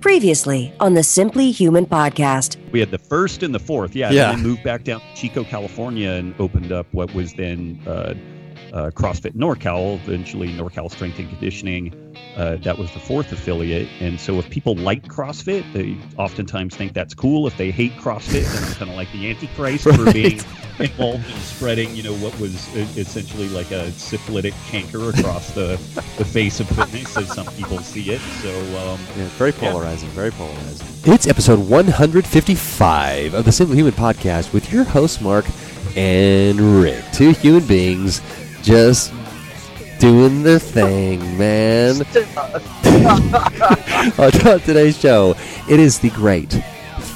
Previously on the Simply Human podcast. We had the first and the fourth. Yeah. Yeah. Then moved back down Chico, California and opened up what was then uh, uh, CrossFit NorCal, eventually NorCal Strength and Conditioning. Uh, that was the fourth affiliate. And so if people like CrossFit, they oftentimes think that's cool. If they hate CrossFit, then kind of like the Antichrist for being involved in spreading, you know, what was essentially like a syphilitic canker across the, the face of fitness as some people see it. So, um, Yeah, very polarizing, very polarizing. It's episode 155 of the Simply Human Podcast with your hosts, Mark and Rick. Two human beings just doing their thing, man. On today's show, it is the great,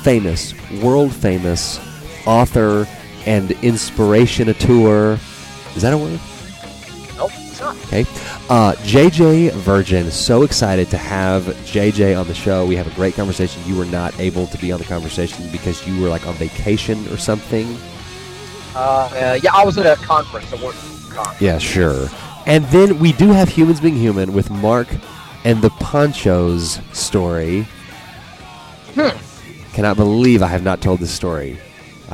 famous, world famous author and inspiration tour. Is that a word? Nope, it's not. Okay. Uh, JJ Virgin, so excited to have JJ on the show. We have a great conversation. You were not able to be on the conversation because you were like on vacation or something. Uh, uh, yeah, I was at a conference, a work conference. Yeah, sure. And then we do have Humans Being Human with Mark and the Panchos story. Cannot believe I have not told this story.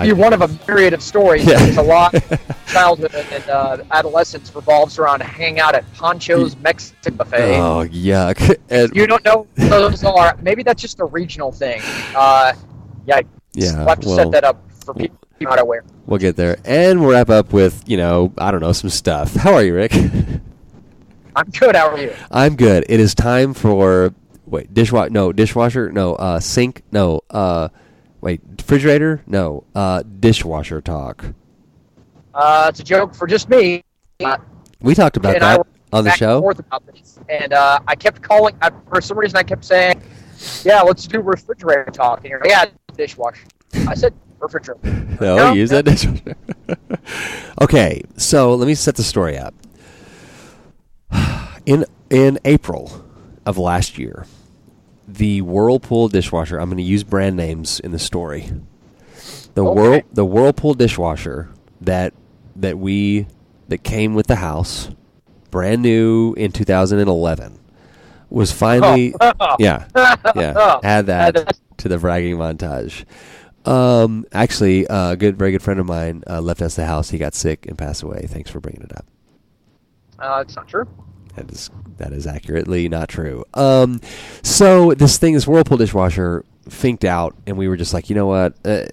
You're one of a myriad of stories. Yeah. There's a lot. Childhood and uh, adolescence revolves around hanging out at Pancho's Mexican buffet. Oh, yuck. And- You don't know what those are. Maybe that's just a regional thing. Uh, yeah, Yeah, We'll have to well- set that up for people not aware. We'll get there. And we'll wrap up with, you know, I don't know, some stuff. How are you, Rick? I'm good. How are you? I'm good. It is time for wait, dishwasher no, dishwasher, no, uh sink, no, uh wait, refrigerator? No, uh dishwasher talk. Uh, it's a joke for just me. We talked about and that on the and show. about this, and uh, I kept calling. I, for some reason, I kept saying, "Yeah, let's do refrigerator talk." And you're like, "Yeah, dishwasher." I said refrigerator. No, No, use no. that dishwasher. okay, so let me set the story up. In in April of last year, the Whirlpool dishwasher. I'm going to use brand names in the story. The Okay. whirl the Whirlpool dishwasher that that we that came with the house, brand new in 2011, was finally yeah yeah add that to the bragging montage. Um, actually, uh, a good, very good friend of mine uh, left us the house. He got sick and passed away. Thanks for bringing it up. Uh, it's not true. That is that is accurately not true. Um, so this thing, this Whirlpool dishwasher, finked out, and we were just like, you know what? Uh,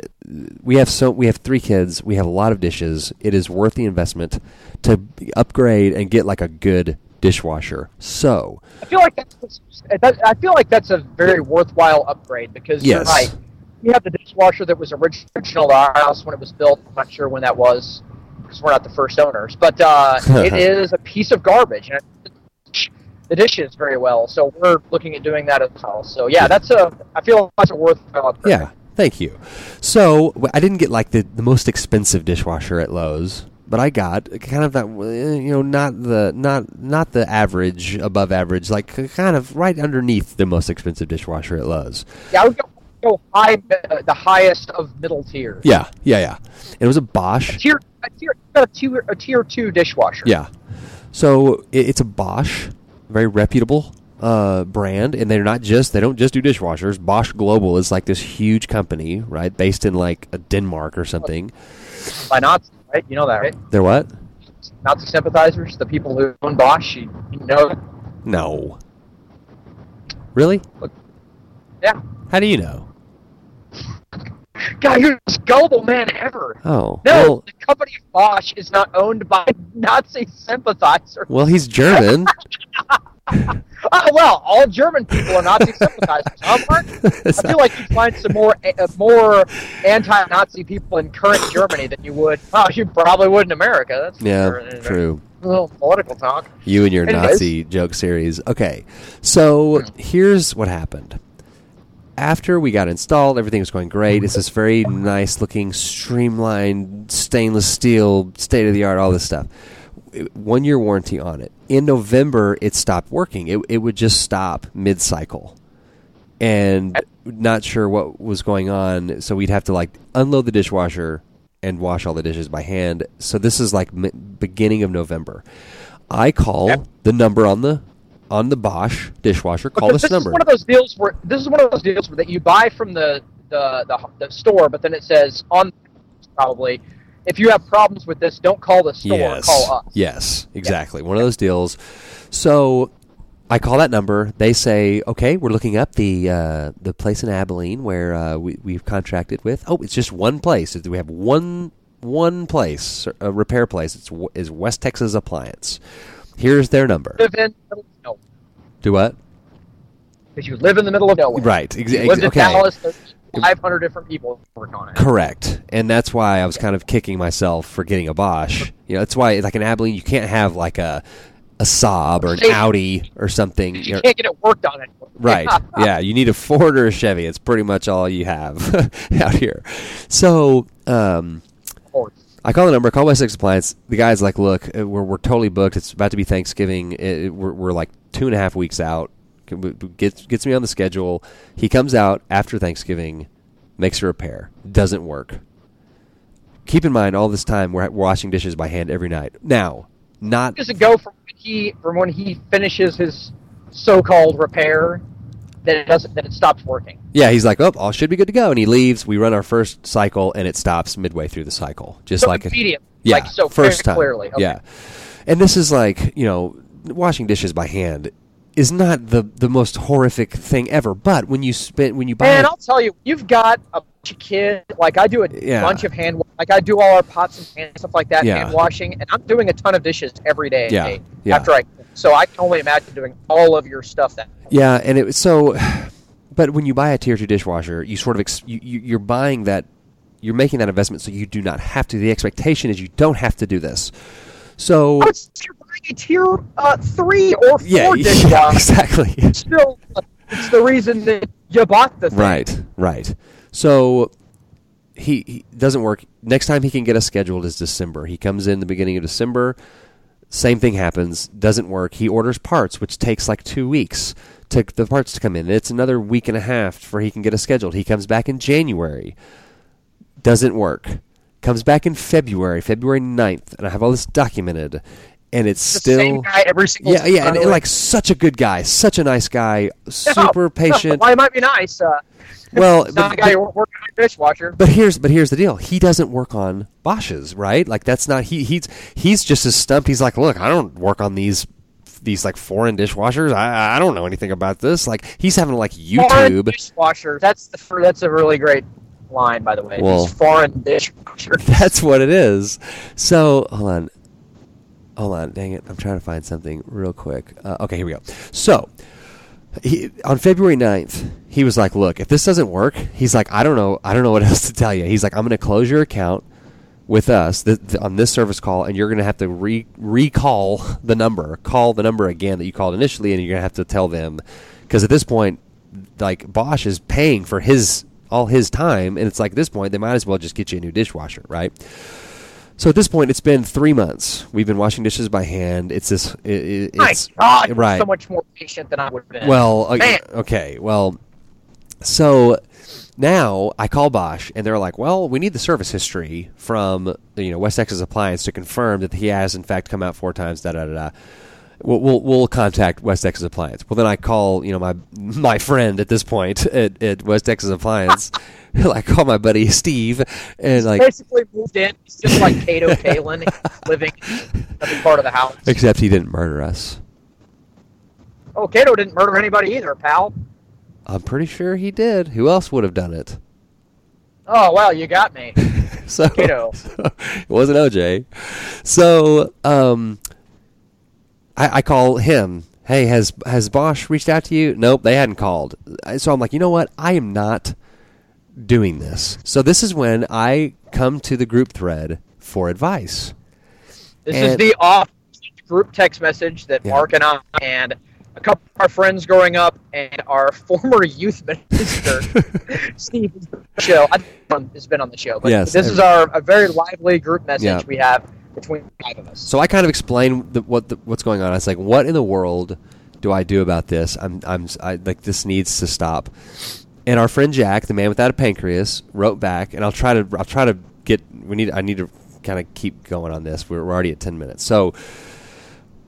we have so we have three kids. We have a lot of dishes. It is worth the investment to upgrade and get like a good dishwasher. So I feel like that's that, I feel like that's a very worthwhile upgrade because Yes. you're right. You have the dishwasher that was original to our house when it was built. I'm not sure when that was because we're not the first owners, but uh, it is a piece of garbage. And it, the dishes very well, so we're looking at doing that as well. So yeah, that's a. I feel that's a worthwhile upgrade. Yeah, thank you. So I didn't get like the, the most expensive dishwasher at Lowe's, but I got kind of that uh, you know not the not not the average above average, like uh, kind of right underneath the most expensive dishwasher at Lowe's. Yeah, I would go, go high, uh, the highest of middle tier. Yeah, yeah, yeah. And it was a Bosch. tier, a tier, a tier, a tier two dishwasher. Yeah. So it, it's a Bosch, very reputable uh, brand, and they're not just they don't just do dishwashers. Bosch Global is like this huge company, right, based in like Denmark or something. by Nazi, right? You know that, right? They're what? Nazi sympathizers, the people who own Bosch. You, you know, No, Really? Yeah. How do you know? God, you're the most gullible man ever. Oh, No, well, the company Bosch is not owned by Nazi sympathizers. well, he's German. Oh, well, all German people are Nazi sympathizers. Huh, Mark? I feel like you'd find some more eh, uh, more anti-Nazi people in current Germany than you would. Oh, you probably would in America. That's yeah, for- uh, true. A little political talk. You and your Anyways. Nazi joke series. Okay, so hmm. here's what happened. After we got installed, everything was going great. It's this very nice looking, streamlined, stainless steel, state of the art, all this stuff. One year warranty on it. In November, it stopped working. It, it would just stop mid cycle. And not sure what was going on, so we'd have to like unload the dishwasher and wash all the dishes by hand. So this is like mi- beginning of November. I call Yep. the number on the on the Bosch dishwasher. Call this, this number. is one of those deals where this is one of those deals where that you buy from the the, the, the store, but then it says on probably if you have problems with this, don't call the store, yes. call us. Yes, exactly. One of those deals. So I call that number. They say, "Okay, we're looking up the uh, the place in Abilene where uh, we we've contracted with. Oh, it's just one place. We have one one place, a repair place. It's is West Texas Appliance. Here's their number. Live in the middle of nowhere. Do what? Because you live in the middle of nowhere. Right. Ex- You ex- lived in okay. Dallas. There's 500 different people work on it. Correct, and that's why I was kind of kicking myself for getting a Bosch. You know, that's why like in Abilene you can't have like a a Saab or an Audi or something. You can't get it worked on anymore. Right. yeah, you need a Ford or a Chevy. It's pretty much all you have out here. So, um. I call the number, call West Six Appliance. The guy's like, "Look, uh, we're we're totally booked. It's about to be Thanksgiving. It, we're we're like two and a half weeks out. Gets gets me on the schedule. He comes out after Thanksgiving, makes a repair. Doesn't work. Keep in mind, all this time we're, washing dishes by hand every night. Now, not does it go from when he from when he finishes his so-called repair that it doesn't that it stops working? Yeah, he's like, oh, all should be good to go, and he leaves. We run our first cycle, and it stops midway through the cycle, just So like it- immediate, yeah, like so first time, clearly. Okay. yeah. And this is like, you know, washing dishes by hand is not the the most horrific thing ever. But when you spend when you buy, Man, I'll tell you, you've got a bunch of kids. Like I do a Yeah. bunch of hand, like I do all our pots and pans stuff like that, Yeah. hand washing, and I'm doing a ton of dishes every day. Yeah, yeah. After I, so I can only imagine doing all of your stuff that. yeah, and it was so. But when you buy a tier two dishwasher, you sort of ex- you, you, you're buying that, you're making that investment, so you do not have to. The expectation is you don't have to do this. So you're buying a tier uh, three or four yeah, yeah, dishwasher. exactly. Still, it's the reason that you bought the thing. Right, right. So he, he doesn't work. Next time he can get us scheduled is December. He comes in the beginning of December. Same thing happens. Doesn't work. He orders parts, which takes like two weeks to the parts to come in. It's another week and a half before he can get us scheduled. He comes back in January. Doesn't work. Comes back in February, February 9th, and I have all this documented. And it's The still same guy every single yeah, time, yeah, and, and like such a good guy, such a nice guy, super no, patient. Well, he might be nice. Uh, Well, it's not but- a guy who working on a dishwasher. But here's but here's the deal. He doesn't work on Bosch's, right? Like that's not he he's he's just as stumped. He's like, look, I don't work on these these like foreign dishwashers. I I don't know anything about this. Like he's having like Foreign YouTube. dishwasher. That's the that's a really great line, by the way. Well- foreign dishwasher. That's what it is. So hold on, hold on. Dang it, I'm trying to find something real quick. Uh, okay, here we go. So. He, on February 9th, he was like, "Look, if this doesn't work, he's like, I don't know, I don't know what else to tell you." He's like, "I'm going to close your account with us th- th- on this service call, and you're going to have to re- recall the number, call the number again that you called initially, and you're going to have to tell them because at this point, like Bosch is paying for his all his time, and it's like at this point they might as well just get you a new dishwasher, right?" So at this point, it's been three months. We've been washing dishes by hand. It's this. It, it, My God, right. so much more patient than I would have been. Well, uh, Man. okay. Well, so now I call Bosch, and they're like, "Well, we need the service history from you know West Texas Appliance to confirm that he has in fact come out four times." Da da da. da. We'll, we'll we'll contact West Texas Appliance. Well, then I call you know my my friend at this point at, at West Texas Appliance. I call my buddy Steve, and like basically moved in. He's just like Kato Kaelin, living in every part of the house. except he didn't murder us. Oh, Kato didn't murder anybody either, pal. I'm pretty sure he did. Who else would have done it? Oh well, you got me. So, Kiddo. so it wasn't OJ. So um, I, I call him. Hey, has has Bosch reached out to you? Nope, they hadn't called. Uh, so I'm like, you know what? I am not doing this. So this is when I come to the group thread for advice. This is the off group text message that Yeah. Mark and I and a couple of our friends growing up and our former youth minister Steve has been on the show. Has been on the show, but Yes, this is our a very lively group message Yeah. we have between five of us. So I kind of explain the, what the, what's going on. I was like, "What in the world do I do about this? I'm I'm I, like this needs to stop." And our friend Jack, the man without a pancreas, wrote back, and I'll try to I'll try to get we need I need to kind of keep going on this. We're, we're already at ten minutes, so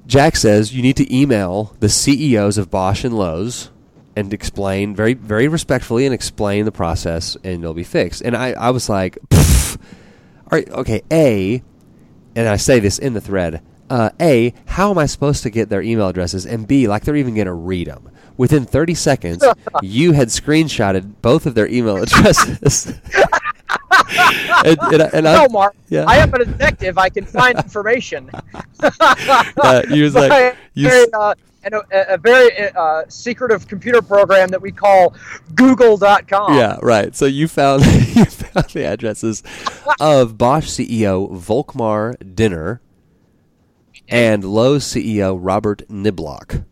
Jack says you need to email the CEOs of Bosch and Lowe's and explain very very respectfully and explain the process, and it'll be fixed. And I I was like, "Pfft. all right, okay, a and I say this in the thread. Uh, a, how am I supposed to get their email addresses? And B, like they're even going to read them. Within 30 seconds, you had screenshotted both of their email addresses. and, and, I- and I, no, Mark. yeah. I am a detective. I can find information. uh, he was like, you, uh, and a, a very uh, secretive computer program that we call Google.com. yeah, right. So you found you found the addresses of Bosch CEO Volkmar Denner and Lowe's CEO Robert Niblock.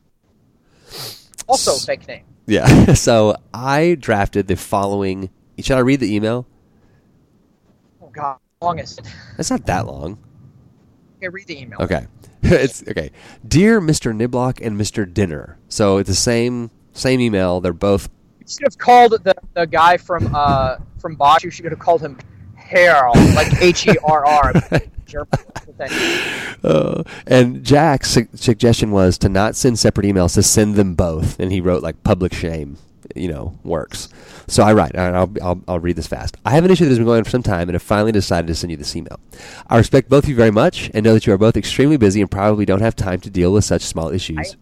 Also, fake name. Yeah. So I drafted the following. Should I read the email? Oh God, how long is it? It's not that long. Okay, read the email. Okay. it's okay. Dear Mr. Niblock and Mr. Denner. So it's the same same email. They're both You should have called the, the guy from uh from Bosch. You should have called him Herr, like H E R R. Uh, and Jack's su- suggestion was to not send separate emails, to send them both. And he wrote like public shame, you know, works. So I write, and I'll, I'll, I'll read this fast. I have an issue that has been going on for some time and have finally decided to send you this email. I respect both of you very much and know that you are both extremely busy and probably don't have time to deal with such small issues.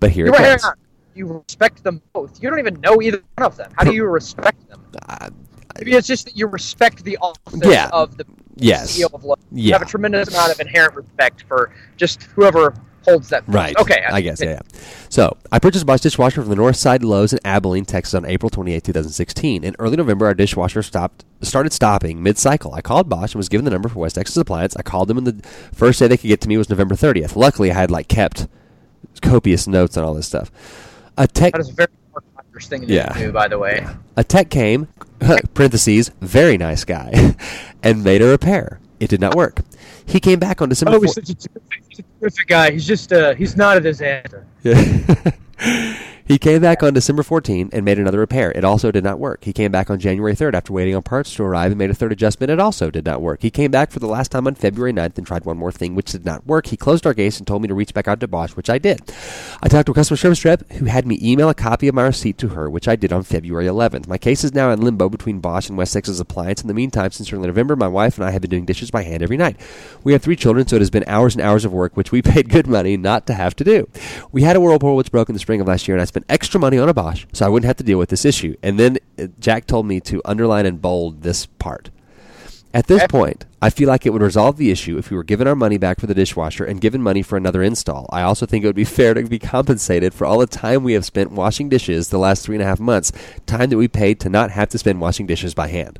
but here You, it hang comes. on. you respect them both. You don't even know either one of them. How do you respect them? Uh, Maybe it's just that you respect the office Yeah. of the Yes. CEO of Lowe's. You have a tremendous amount of inherent respect for just whoever holds that. Right. Okay. I guess. Yeah, yeah. So I purchased a Bosch dishwasher from the North Side Lowe's in Abilene, Texas, on April 28, 2016. In early November, our dishwasher stopped started stopping mid-cycle. I called Bosch and was given the number for West Texas Appliance. I called them, and the first day they could get to me was November 30th. Luckily, I had like kept copious notes on all this stuff. A tech That is a very Mark Rogers thing to Yeah. do, by the way. a tech came, parentheses, very nice guy, and made a repair. It did not work. He came back on December. Oh, 4- such a terrific, a guy. He's just uh, he's not at his answer. He came back on December 14 and made another repair. It also did not work. He came back on January 3rd after waiting on parts to arrive and made a third adjustment. It also did not work. He came back for the last time on February 9th and tried one more thing, which did not work. He closed our case and told me to reach back out to Bosch, which I did. I talked to a customer service rep who had me email a copy of my receipt to her, which I did on February 11th. My case is now in limbo between Bosch and West Texas Appliance. In the meantime, since early November, my wife and I have been doing dishes by hand every night. We have three children, so it has been hours and hours of work, which we paid good money not to have to do. We had a Whirlpool which broke in the spring of last year, and I spent extra money on a Bosch so I wouldn't have to deal with this issue. And then uh, Jack told me to underline and bold this part. At this point, I feel like it would resolve the issue if we were given our money back for the dishwasher and given money for another install. I also think it would be fair to be compensated for all the time we have spent washing dishes the last three and a half months, time that we paid to not have to spend washing dishes by hand.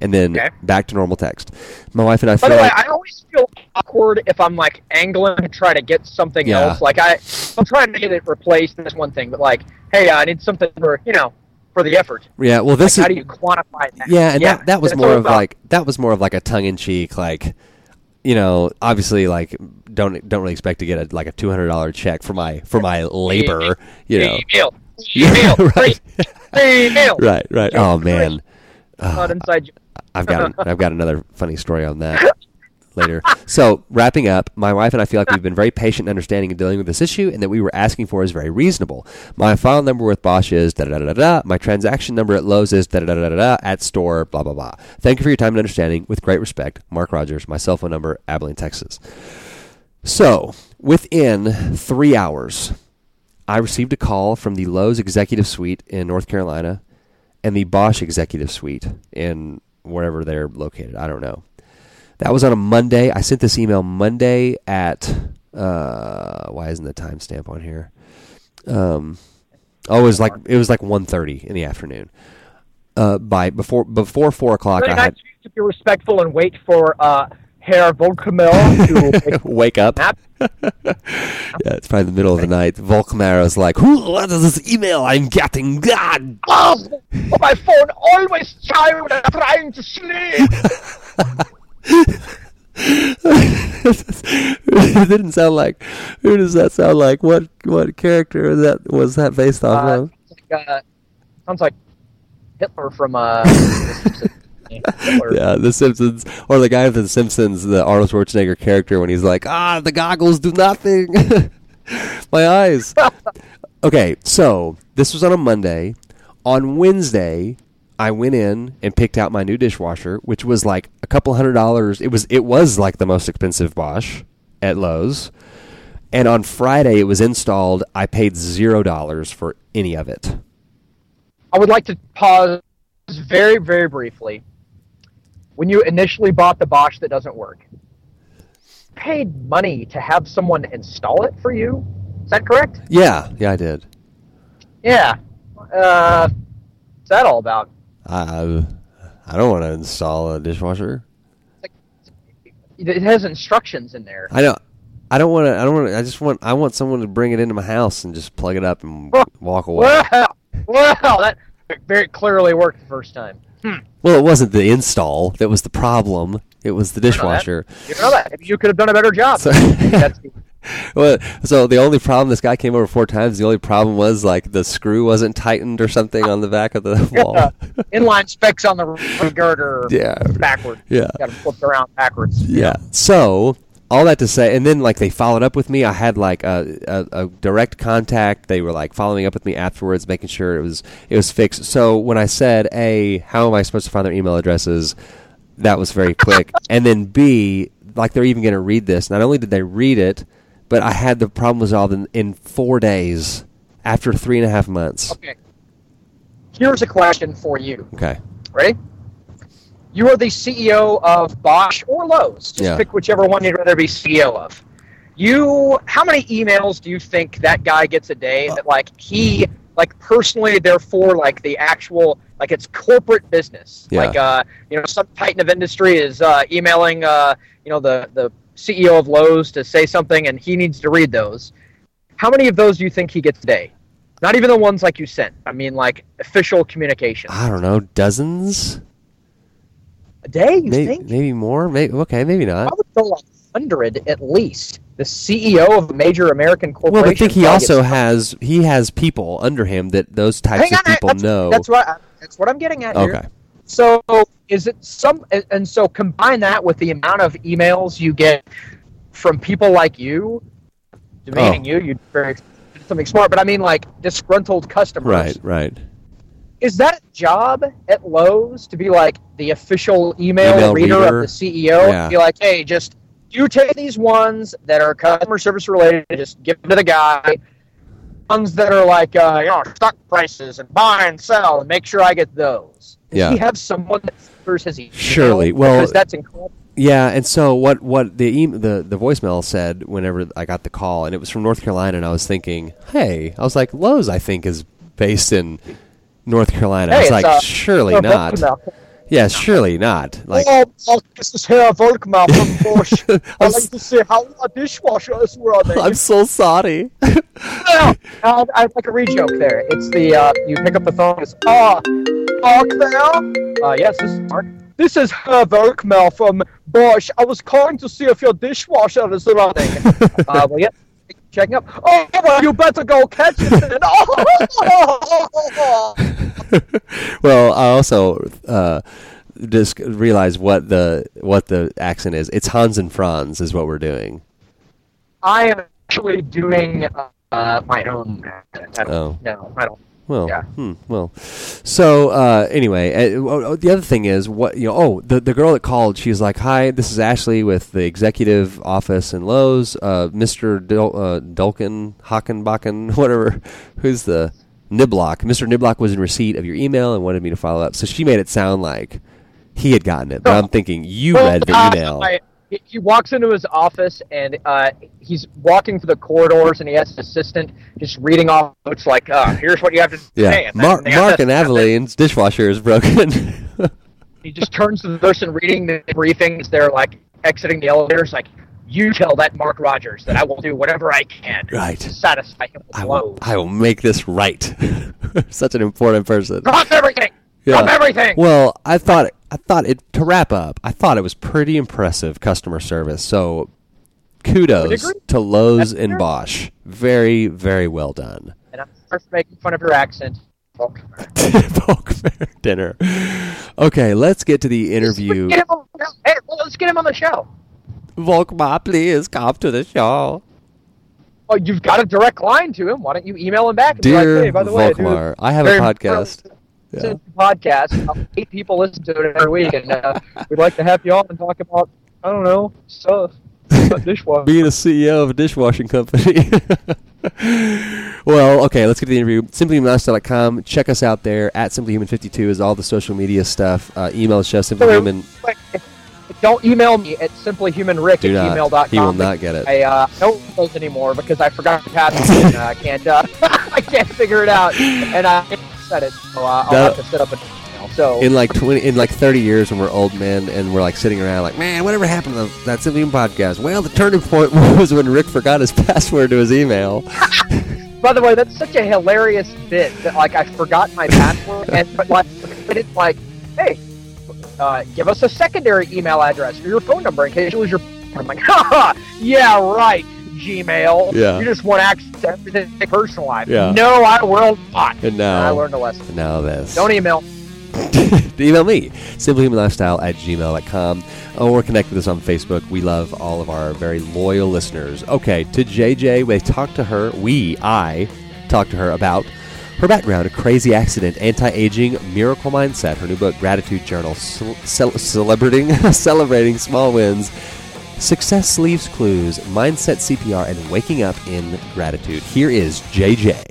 And then Okay. back to normal text. My wife and I By the way, like I always feel awkward if I'm like angling to try to get something Yeah. else. Like I, I'm trying to get it replaced. That's one thing, but like, hey, I need something for you know, for the effort. yeah, well this Like, how is do you quantify that? Yeah, and that, that was more of I'm like that was more of like a tongue in cheek, like you know, obviously like don't don't really expect to get a like a two hundred dollar check for my for my labor, you know. Email, email, right. email. Right, right. Oh man. Not inside. I've got I've got another funny story on that later. So wrapping up, my wife and I feel like we've been very patient and understanding and dealing with this issue, and that we were asking for is very reasonable. My file number with Bosch is da da da da da. My transaction number at Lowe's is da da da da da. At store, blah blah blah. Thank you for your time and understanding. With great respect, Mark Rogers. My cell phone number, Abilene, Texas. So within three hours, I received a call from the Lowe's Executive Suite in North Carolina and the Bosch Executive Suite in wherever they're located. I don't know. That was on a Monday. I sent this email Monday at uh, why isn't the timestamp on here? Um, oh, it was like it was like 1.30 in the afternoon. Uh, by before before four o'clock, I had to be respectful and wait for uh, Herr Volkemel to wake up. Yeah, it's probably the middle of the night. Volkmaro's like, "Who? What is this email I'm getting? God!" Oh, my phone always chimes when I'm trying to sleep. it didn't sound like. Who does that sound like? What what character that was that based off Uh, of? sounds like, uh, sounds like Hitler from uh, The Simpsons. Hitler. Yeah, The Simpsons, or the guy from The Simpsons, the Arnold Schwarzenegger character, when he's like, "Ah, the goggles do nothing. My eyes." Okay, so this was on a Monday. On Wednesday, I went in and picked out my new dishwasher, which was like a couple hundred dollars. It was it was like the most expensive Bosch at Lowe's. And on Friday, it was installed. I paid zero dollars for any of it. I would like to pause very, very briefly. When you initially bought the Bosch that doesn't work, paid money to have someone install it for you. Is that correct? Yeah, yeah, I did. Yeah. Uh, what's that all about? I I don't want to install a dishwasher. It has instructions in there. I don't. I don't want to. I don't want. I just want. I want someone to bring it into my house and just plug it up and walk away. Wow, wow, that very clearly worked the first time. Well, it wasn't the install that was the problem. It was the know that. dishwasher. You know that you could have done a better job. So- Well, so the only problem this guy came over four times. The only problem was like the screw wasn't tightened or something on the back of the wall. uh, inline specs on the girder Yeah. backward. Yeah. Got to flip around backwards. Yeah. So all that to say, and then like they followed up with me. I had like a, a, a direct contact. They were like following up with me afterwards, making sure it was it was fixed. So when I said, "A, how am I supposed to find their email addresses?" That was very quick. and then B, like they're even going to read this. Not only did they read it, but I had the problem resolved in, in four days after three and a half months. Okay. Here's a question for you. Okay. Ready? You are the CEO of Bosch or Lowe's. Just Yeah. pick whichever one you'd rather be CEO of. You, how many emails do you think that guy gets a day that like he like personally, therefore like the actual like it's corporate business. Yeah. Like uh, you know, some titan of industry is uh, emailing uh, you know the the CEO of Lowe's to say something, and he needs to read those. How many of those do you think he gets a day? Not even the ones like you sent. I mean, like official communication. I don't know, dozens, A day? You maybe, think? maybe more. Maybe okay, maybe I not. would go like hundred at least. The CEO of a major American corporation. Well, I think he also has he has people under him that those types Hang of on, people that's, know. That's what I, that's what I'm getting at here. okay. So is it some? and- so combine that with the amount of emails you get from people like you, demeaning Oh. you. You very something smart, but I mean like disgruntled customers. Right, right. Is that a job at Lowe's to be like the official email, Email reader, reader? of the CEO? Yeah. Be like, hey, just you take these ones that are customer service related, just give them to the guy. Ones that are like, uh, you know, stock prices and buy and sell, and make sure I get those. Does Yeah. he have someone that filters his email? Surely. Well- because that's incredible. Yeah, and so what? What the e- the the voicemail said whenever I got the call, and it was from North Carolina, and I was thinking, hey, I was like, Lowe's, I think is based in North Carolina. I Hey, was it's, like, uh, surely uh, not. Yeah, surely not. Like, oh, this is Herr Volkmar from Bosch. I'd like to see how a dishwasher is running. I'm so sorry. No, I, I have like a read joke there. It's the uh, you pick up the phone. It's ah, Mark there. Uh, yes, this is Mark. This is Herr Volkmar from Bosch. I was calling to see if your dishwasher is running. uh, well, yeah, checking up. Oh, well, you better go catch it. Oh, well, I also uh, just realized what the what the accent is. It's Hans and Franz is what we're doing. I am actually doing uh, my own. accent. I don't, Oh. No, I don't. Well, Yeah. hmm, well. So uh, anyway, uh, oh, oh, the other thing is what you know. Oh, the the girl that called, she's like, "Hi, this is Ashley with the executive office in Lowe's. Uh, Mister Dul- uh, Dulkin Hockenbachen, whatever. Who's the Niblock? Mr. Niblock was in receipt of your email and wanted me to follow up. So she made it sound like he had gotten it, but I'm thinking you read the uh, email. I- he- he walks into his office and uh, he's walking through the corridors and he has his assistant just reading off notes like, uh, "Here's what you have to say." yeah, and then Mark, Mark and Abilene's dishwasher is broken. He just turns to the person reading the briefings. They're like exiting the elevators, like, "You tell that Mark Rogers that I will do whatever I can Right. to satisfy him I will, I will make this right. Such an important person. Drop everything. Yeah. Drop everything. Well, I thought I thought it to wrap up. I thought it was pretty impressive customer service. So, kudos to Lowe's That's and fair. Bosch. Very, very well done. and I'm first making fun of your accent. Bulk fair dinner. Okay, let's get to the interview. Get him on, hey, let's get him on the show. Volkmar, please come to the show. Oh, you've got a direct line to him. Why don't you email him back? And be like, Dear hey, by the way, I Volkmar, I have a very podcast. It's a podcast. Uh, Eight people listen to it every week, and uh, we'd like to have you on and talk about I don't know stuff, dishwasher. being a CEO of a dishwashing company. well, okay, let's get to the interview. SimplyHumanLifestyle.com. Check us out there. At SimplyHuman52 is all the social media stuff. Uh, email just simplyhuman. Don't email me at simplyhumanrick Do at gmail.com. He will not get it. I uh, don't those anymore because I forgot the password and I can't uh, I can't figure it out and I said it. So uh, I'll That- have to set up email. So In like twenty, in like thirty years, when we're old men and we're like sitting around, like, man, whatever happened to that Simply Human podcast? Well, the turning point was when Rick forgot his password to his email. By the way, that's such a hilarious bit that like I forgot my password and but like it's like, hey, uh, give us a secondary email address or your phone number in case you lose your. I'm like, haha, yeah, right, Gmail. Yeah. You just want access to everything personalized. Yeah. No, I will not. And And now, I learned a lesson. now this. Don't email. email me simplyhumanlifestyle at gmail.com or oh, connect with us on facebook we love all of our very loyal listeners okay to jj we talked to her we i talked to her about her background a crazy accident anti-aging miracle mindset her new book gratitude journal cel- cel- celebrating celebrating small wins success leaves clues mindset cpr and waking up in gratitude here is jj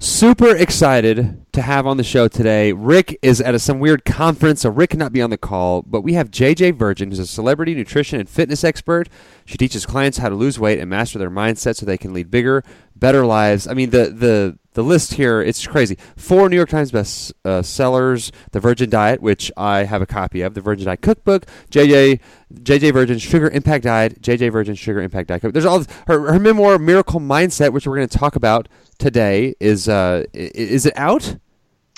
Super excited to have on the show today. Rick is at a, some weird conference, so Rick cannot be on the call. But we have JJ Virgin, who's a celebrity nutrition and fitness expert. She teaches clients how to lose weight and master their mindset so they can lead bigger, better lives. I mean, the the the list here it's crazy. Four New York Times best uh, sellers: The Virgin Diet, which I have a copy of, The Virgin Diet Cookbook, JJ JJ Virgin Sugar Impact Diet, JJ Virgin Sugar Impact Diet. Cookbook. There's all her her memoir, Miracle Mindset, which we're going to talk about today. Is uh is it out?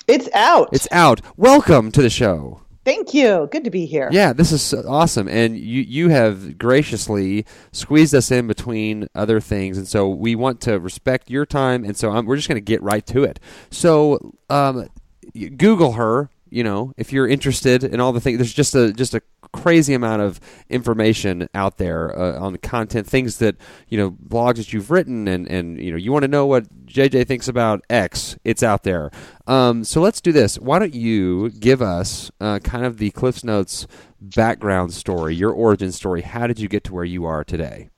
It's out. It's out. Welcome to the show. Thank you. Good to be here. Yeah, this is awesome, and you you have graciously squeezed us in between other things, and so we want to respect your time, and so i we're just going to get right to it. So, um, Google her. You know, if you're interested in all the things, there's just a just a crazy amount of information out there uh, on content, things that you know, blogs that you've written, and and you know, you want to know what JJ thinks about X. It's out there. Um, so let's do this. Why don't you give us uh, kind of the Cliff's Notes background story, your origin story? How did you get to where you are today?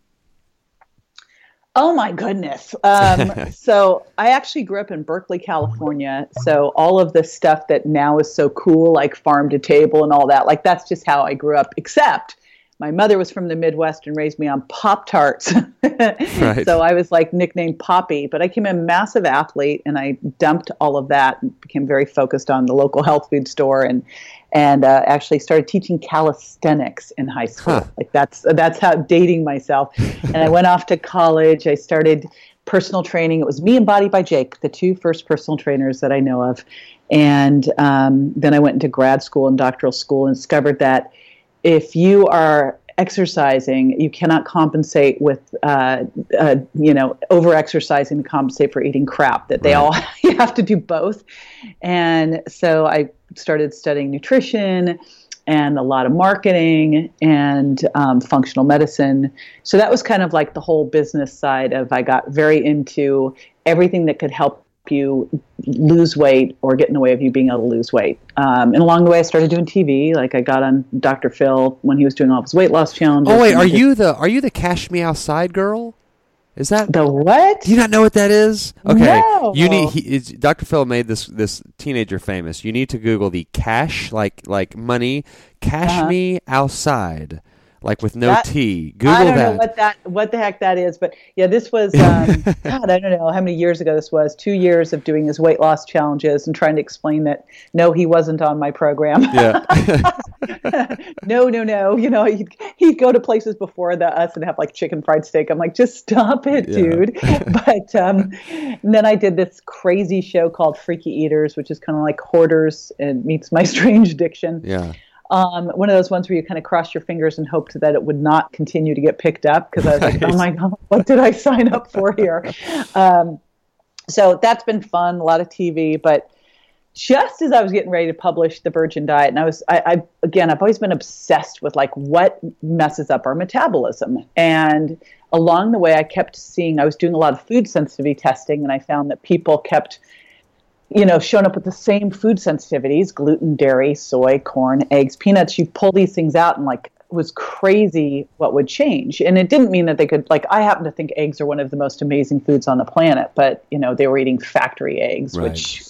Oh my goodness. Um, so I actually grew up in Berkeley, California. So all of the stuff that now is so cool, like farm to table and all that, like that's just how I grew up. Except my mother was from the Midwest and raised me on Pop Tarts. Right. So I was like nicknamed Poppy, but I became a massive athlete and I dumped all of that and became very focused on the local health food store and and uh, actually started teaching calisthenics in high school. Huh. Like that's that's how dating myself. and I went off to college. I started personal training. It was me and Body by Jake, the two first personal trainers that I know of. And um, then I went into grad school and doctoral school and discovered that if you are exercising, you cannot compensate with, uh, uh, you know, over exercising to compensate for eating crap. That they Right. all you have to do both. And so I started studying nutrition and a lot of marketing and um, functional medicine. So that was kind of like the whole business side of I got very into everything that could help you lose weight or get in the way of you being able to lose weight. Um, and along the way, I started doing TV. Like I got on Dr. Phil when he was doing all his weight loss challenges. Oh wait, are you the are you the Cash Me Outside girl? Is that the what? Do you not know what that is? Okay, No. you need. He, Dr. Phil made this this teenager famous. You need to Google the cash like like money cash Uh-huh. me outside like with no That- T. Google I don't that. know what that what the heck that is, but yeah, this was um, God. I don't know how many years ago this was. Two years of doing his weight loss challenges and trying to explain that no, he wasn't on my program. yeah. no, no, no. You know, he'd, he'd go to places before the us and have like chicken fried steak. I'm like, just stop it, Yeah. dude. but um, and then I did this crazy show called Freaky Eaters, which is kind of like Hoarders and meets My Strange Addiction. yeah. Um, one of those ones where you kind of cross your fingers and hoped that it would not continue to get picked up because I was like, oh my god, what did I sign up for here? Um, so that's been fun, a lot of TV, but just as I was getting ready to publish the Virgin Diet, and I was, I, I again, I've always been obsessed with like what messes up our metabolism, and along the way, I kept seeing I was doing a lot of food sensitivity testing, and I found that people kept you know, showing up with the same food sensitivities gluten, dairy, soy, corn, eggs, peanuts. You pull these things out, and like, it was crazy what would change. And it didn't mean that they could, like, I happen to think eggs are one of the most amazing foods on the planet, but, you know, they were eating factory eggs, Right. which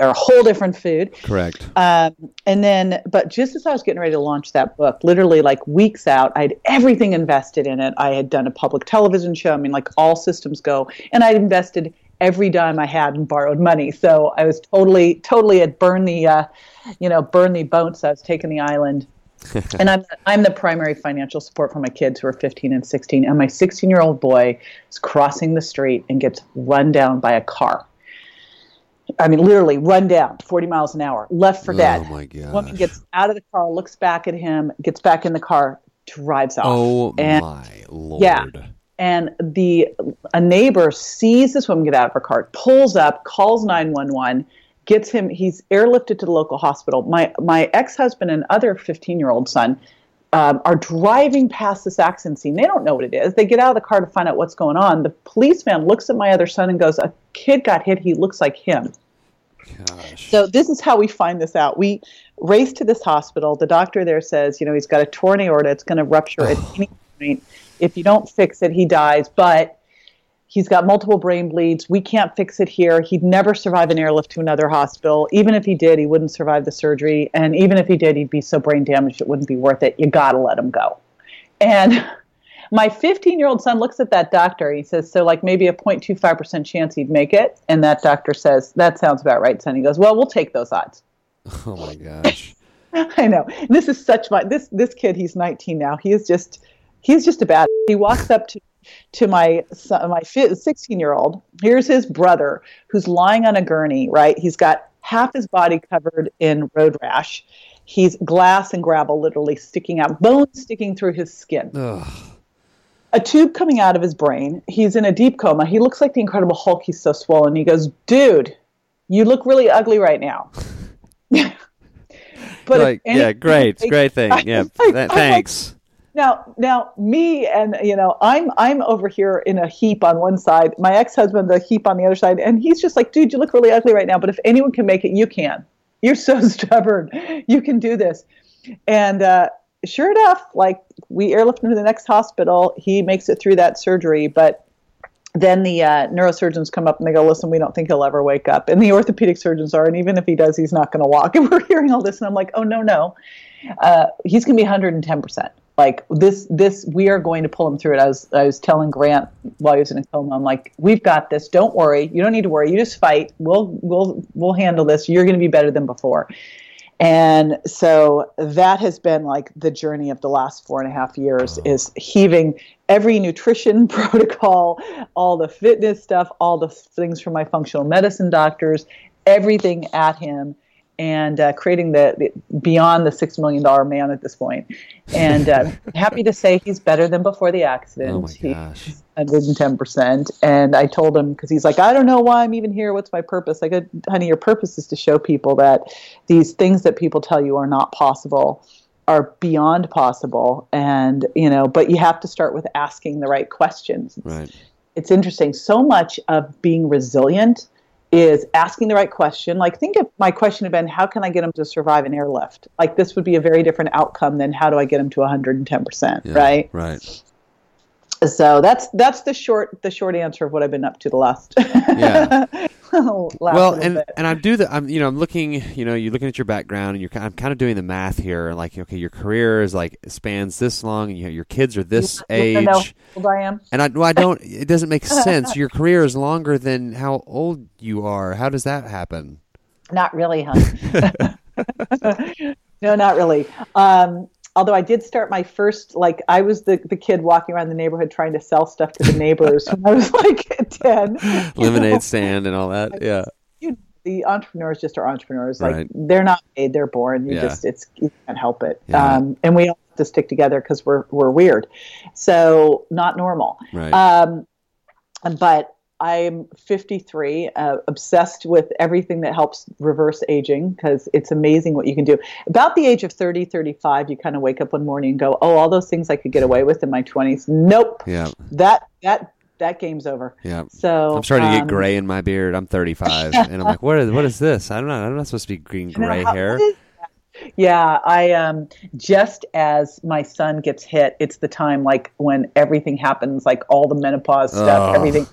are a whole different food. Correct. Um, and then, but just as I was getting ready to launch that book, literally like weeks out, I had everything invested in it. I had done a public television show. I mean, like all systems go. And I'd invested every dime I had and borrowed money. So I was totally, totally had burned the, uh, you know, burned the boats. I was taking the island. and I'm I'm the primary financial support for my kids who are 15 and 16. And my 16 year old boy is crossing the street and gets run down by a car. I mean, literally run down 40 miles an hour, left for dead. Oh my god. Woman gets out of the car, looks back at him, gets back in the car, drives off. Oh and, my lord. Yeah. And the a neighbor sees this woman get out of her car, pulls up, calls 911, gets him. He's airlifted to the local hospital. My my ex husband and other 15 year old son um, are driving past this accident scene. They don't know what it is. They get out of the car to find out what's going on. The policeman looks at my other son and goes, "A kid got hit. He looks like him." Gosh. So this is how we find this out. We race to this hospital. The doctor there says, you know, he's got a torn aorta. It's going to rupture at any point. If you don't fix it, he dies. But he's got multiple brain bleeds. We can't fix it here. He'd never survive an airlift to another hospital. Even if he did, he wouldn't survive the surgery. And even if he did, he'd be so brain damaged it wouldn't be worth it. You got to let him go. And my 15 year old son looks at that doctor. He says, So, like maybe a 0.25% chance he'd make it. And that doctor says, That sounds about right, son. He goes, Well, we'll take those odds. Oh my gosh. I know. This is such my this this kid. He's 19 now. He is just he's just a bad. He walks up to to my son, my 16 year old. Here's his brother who's lying on a gurney. Right. He's got half his body covered in road rash. He's glass and gravel literally sticking out, bones sticking through his skin. Ugh. A tube coming out of his brain. He's in a deep coma. He looks like the Incredible Hulk. He's so swollen. He goes, "Dude, you look really ugly right now." but like, yeah, great, great thing. I- Yeah, I'm th- like- thanks. Now, now, me and you know, I'm I'm over here in a heap on one side. My ex-husband, the heap on the other side, and he's just like, "Dude, you look really ugly right now. But if anyone can make it, you can. You're so stubborn. You can do this." And uh, sure enough, like we airlift him to the next hospital. He makes it through that surgery, but then the uh, neurosurgeons come up and they go, "Listen, we don't think he'll ever wake up." And the orthopedic surgeons are, and even if he does, he's not going to walk. And we're hearing all this, and I'm like, "Oh no, no, uh, he's going to be 110 percent." Like this, this we are going to pull him through it. I was, I was telling Grant while he was in a coma, I'm like, "We've got this. Don't worry. You don't need to worry. You just fight. We'll, we'll, we'll handle this. You're going to be better than before." And so that has been like the journey of the last four and a half years is heaving every nutrition protocol, all the fitness stuff, all the things from my functional medicine doctors, everything at him and uh, creating the, the beyond the six million dollar man at this point. And uh, happy to say he's better than before the accident. Oh my gosh. 110%. And I told him, because he's like, I don't know why I'm even here. What's my purpose? I go, honey, your purpose is to show people that these things that people tell you are not possible are beyond possible. And, you know, but you have to start with asking the right questions. Right. It's interesting. So much of being resilient is asking the right question. Like, think if my question had been, how can I get them to survive an airlift? Like, this would be a very different outcome than how do I get them to 110%, Yeah, right? Right. So that's that's the short the short answer of what I've been up to the last. Yeah. well, and bit. and I do the I'm you know I'm looking you know you're looking at your background and you're I'm kind of doing the math here like okay your career is like spans this long and you know, your kids are this You age know old I am? and I well, I don't it doesn't make sense your career is longer than how old you are how does that happen Not really, huh? no, not really. Um, although I did start my first, like, I was the, the kid walking around the neighborhood trying to sell stuff to the neighbors when I was like 10. lemonade stand and all that yeah You, the entrepreneurs just are entrepreneurs. Like, Right. they're not made, they're born. You Yeah. just, it's, you can't help it. Yeah. Um, and we all have to stick together because we're, we're weird. So, not normal. right Um, but I'm 53, uh, obsessed with everything that helps reverse aging because it's amazing what you can do. About the age of 30, 35, you kind of wake up one morning and go, "Oh, all those things I could get away with in my 20s. Nope, yeah that that that game's over." yeah So I'm starting to get um, gray in my beard. I'm 35, and I'm like, what is what is this? I don't know. I'm not supposed to be green gray hair. what is that? Yeah, I um just as my son gets hit, it's the time like when everything happens, like all the menopause stuff, Ugh. everything.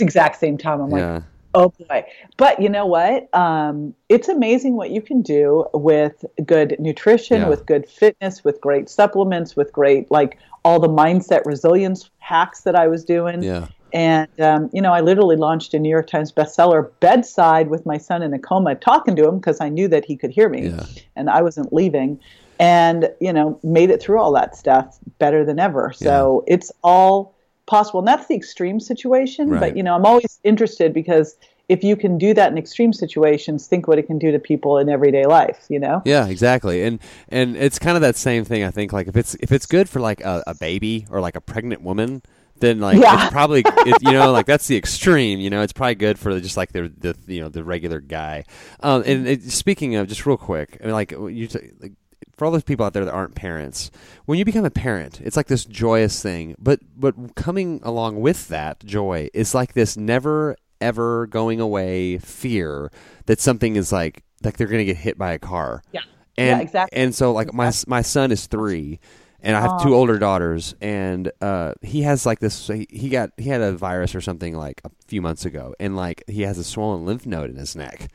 Exact same time. I'm like, Oh boy. But you know what? Um, it's amazing what you can do with good nutrition, Yeah. with good fitness, with great supplements, with great, like all the mindset resilience hacks that I was doing. yeah, And, um, you know, I literally launched a New York Times bestseller bedside with my son in a coma, talking to him because I knew that he could hear me Yeah. and I wasn't leaving. And, you know, made it through all that stuff better than ever. So it's all possible. And that's the extreme situation. Right. But, you know, I'm always interested because if you can do that in extreme situations, think what it can do to people in everyday life, you know? yeah, exactly. And and it's kind of that same thing. I think like if it's if it's good for like a, a baby or like a pregnant woman. Then like Yeah. it's probably it, you know like that's the extreme you know it's probably good for just like the the you know the regular guy, um, and it, speaking of just real quick I mean, like you t- like for all those people out there that aren't parents, when you become a parent, it's like this joyous thing. But but coming along with that joy is like this never ever going away fear that something is like like they're going to get hit by a car. Yeah. And Yeah, exactly. and so like my my son is 3 and I have two older daughters and uh he has like this he, he got he had a virus or something like a few months ago and like he has a swollen lymph node in his neck.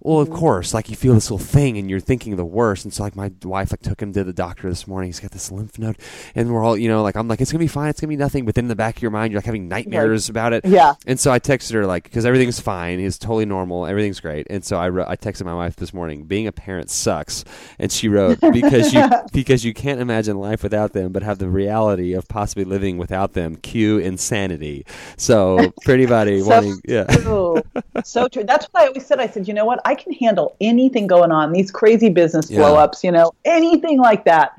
Well, of mm-hmm. course, like you feel this little thing and you're thinking the worst. And so, like, my wife like took him to the doctor this morning. He's got this lymph node, and we're all, you know, like I'm like, it's gonna be fine, it's gonna be nothing. But then in the back of your mind, you're like having nightmares about it. Yeah. And so I texted her like, because everything's fine, he's totally normal, everything's great. And so I wrote, I texted my wife this morning, being a parent sucks, and she wrote because you because you can't imagine life without them, but have the reality of possibly living without them. Cue insanity. So pretty body So wanting, yeah. true. so true. That's what I always said. I said, you know what? I can handle anything going on, these crazy business Yeah. blow ups, you know, anything like that.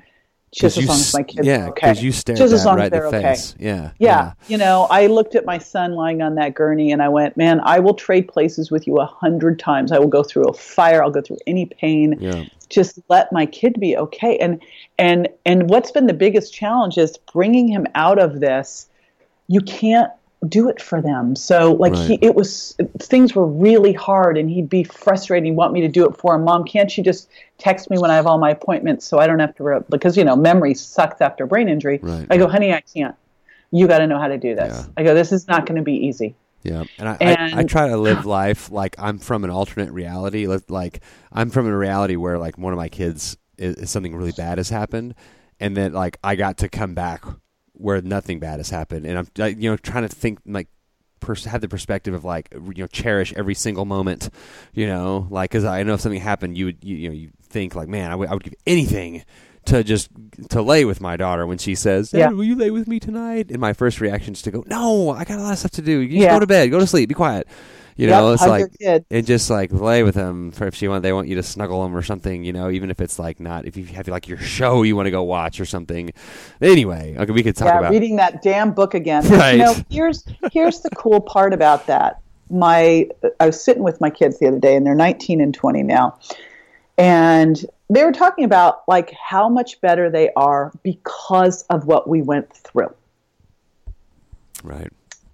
Just as long as my kids yeah, are okay. you stared Just as long right as they're okay. face. Yeah, Yeah. You know, I looked at my son lying on that gurney and I went, man, I will trade places with you a hundred times. I will go through a fire. I'll go through any pain. Yeah. Just let my kid be okay. And, and, and what's been the biggest challenge is bringing him out of this. You can't do it for them. So like he, it was, things were really hard and he'd be frustrated. He'd want me to do it for him. Mom, can't you just text me when I have all my appointments so I don't have to, re-? because, you know, memory sucks after brain injury. Right. I go, honey, I can't. You got to know how to do this. Yeah. I go, this is not going to be easy. Yeah, and I, I, I try to live life like I'm from an alternate reality. Like- Like I'm from a reality where like one of my kids is, is something really bad has happened, and then like I got to come back where nothing bad has happened, and I'm like, you know trying to think like pers- have the perspective of like you know cherish every single moment, you know, like because I know if something happened, you would you, you know you think like man I would give anything to just to lay with my daughter when she says, Yeah. Will you lay with me tonight?" And my first reaction is to go, "No, I got a lot of stuff to do. You just Yeah. go to bed, go to sleep, be quiet." You Yep, know, it's like kid. and just like lay with them for if she want they want you to snuggle them or something. You know, even if it's like not if you have like your show you want to go watch or something. Anyway, okay, we could talk yeah, about reading that damn book again. Right. You know, here's here's the cool part about that. My I was sitting with my kids the other day, and they're 19 and 20 now, and they were talking about like how much better they are because of what we went through. right.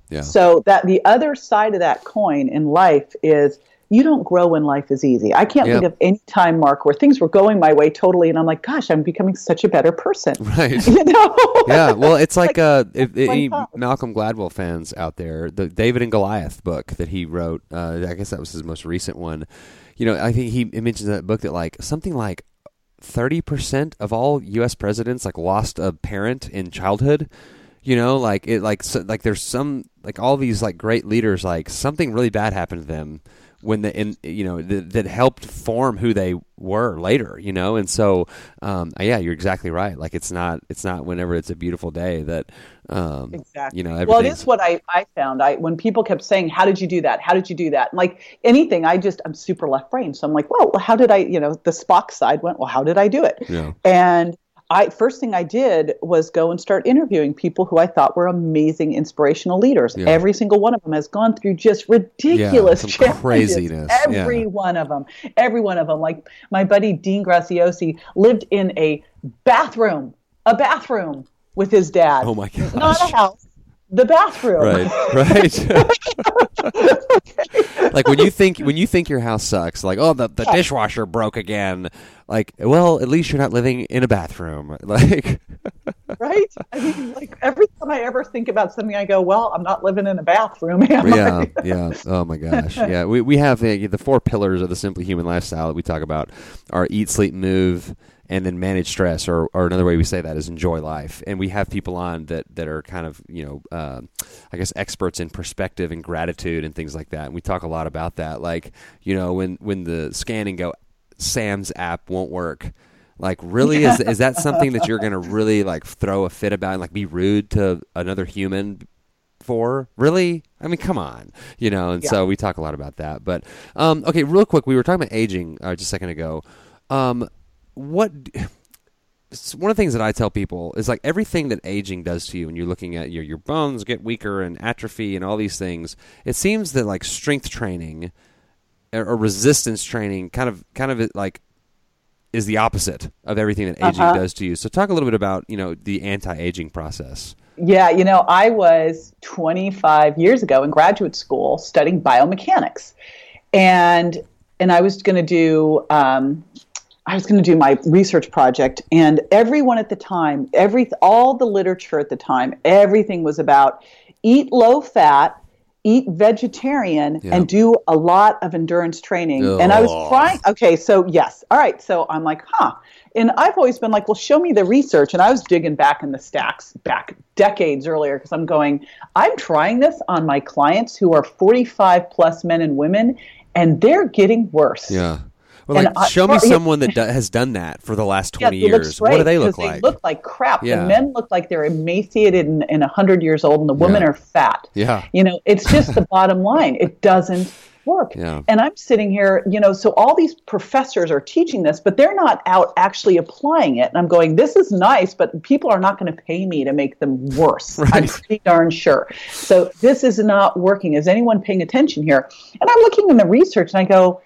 Yeah. So that the other side of that coin in life is you don't grow when life is easy. I can't Yep. think of any time, Mark, where things were going my way totally, and I'm like, gosh, I'm becoming such a better person. Right. You know? yeah, well, it's like, uh, if, any. Malcolm Gladwell fans out there, the David and Goliath book that he wrote, uh, I guess that was his most recent one. You know, I think he he mentions that book that like something like thirty percent of all U.S. presidents like lost a parent in childhood. You know, like it, like so, like there's some like all these like great leaders, like something really bad happened to them when the in you know that, that helped form who they were later. You know, and so um, yeah, you're exactly right. Like it's not it's not whenever it's a beautiful day that um, Exactly. you know well, it is what I, I found. I when people kept saying, "How did you do that? How did you do that?" And like anything, I just I'm super left brain, so I'm like, "Well, how did I?" You know, the Spock side went, "Well, how did I do it?" Yeah. And I first thing I did was go and start interviewing people who I thought were amazing, inspirational leaders. Yeah. Every single one of them has gone through just ridiculous some challenges. craziness, yeah. Every one of them. Every one of them. Like my buddy Dean Graziosi lived in a bathroom, a bathroom with his dad. Oh my gosh. Not a house, the bathroom. right right like when you think when you think your house sucks like oh the, the dishwasher broke again like well at least you're not living in a bathroom like right? I mean, like every time I ever think about something, I go, "Well, I'm not living in a bathroom." Yeah I? yeah oh my gosh yeah we, we have uh, the four pillars of the simply human lifestyle that we talk about are eat sleep move and then manage stress or, or another way we say that is enjoy life and we have people on that, that are kind of you know uh, i guess experts in perspective and gratitude and things like that and we talk a lot about that like you know when when the scan and go sam's app won't work. Like really is is that something that you're gonna really like throw a fit about and like be rude to another human for? Really? I mean come on you know and so we talk a lot about that but um, okay real quick we were talking about aging uh, just a second ago. Um, what one of the things that I tell people is like everything that aging does to you, and you're looking at your your bones get weaker and atrophy and all these things. It seems that like strength training or, resistance training kind of kind of like is the opposite of everything that aging Uh-huh. does to you. So talk a little bit about you know the anti aging process. Yeah, you know, I was 25 years ago in graduate school studying biomechanics, and and I was going to do um, I was going to do my research project, and everyone at the time, every all the literature at the time, everything was about eat low fat. Eat vegetarian Yeah. and do a lot of endurance training. And I was trying, okay, so yes. All right. So I'm like, huh. And I've always been like, well, show me the research. And I was digging back in the stacks back decades earlier because I'm going, I'm trying this on my clients who are 45 plus men and women, and they're getting worse. Yeah. Well, like, I- show me yeah. someone that do, has done that for the last twenty they look years. What do they look like? They look like crap. Yeah. The men look like they're emaciated and, and 100 years old, and the women Yeah. are fat. Yeah. You know, it's just the bottom line. It doesn't work. Yeah. And I'm sitting here, you know, so all these professors are teaching this, but they're not out actually applying it. And I'm going, this is nice, but people are not going to pay me to make them worse. I'm pretty darn sure. So this is not working. Is anyone paying attention here? And I'm looking in the research and I go,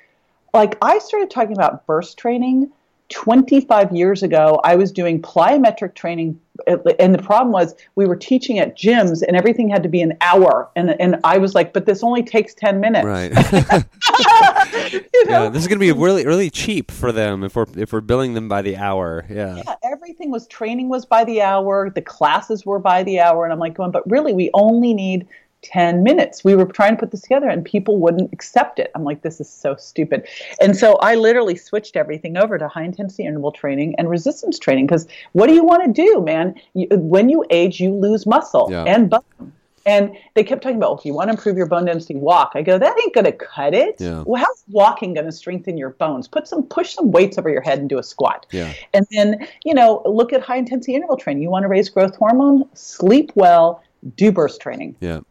like I started talking about burst training 25 years ago. I was doing plyometric training, and the problem was we were teaching at gyms, and everything had to be an hour. And and I was like, but this only takes 10 minutes. Right. you know? yeah, this is going to be really really cheap for them if we're if we're billing them by the hour. Yeah. Yeah, everything was training was by the hour, the classes were by the hour, and I'm like going, but really, we only need 10 minutes. We were trying to put this together and people wouldn't accept it. I'm like, this is so stupid. And so I literally switched everything over to high intensity interval training and resistance training because what do you want to do, man? You, when you age, you lose muscle Yeah. and bone. And they kept talking about, oh, if you want to improve your bone density, walk. I go, that ain't going to cut it. Yeah. Well, how's walking going to strengthen your bones? Put some, push some weights over your head and do a squat. Yeah. And then, you know, look at high intensity interval training. You want to raise growth hormone? Sleep well, do burst training. Yeah.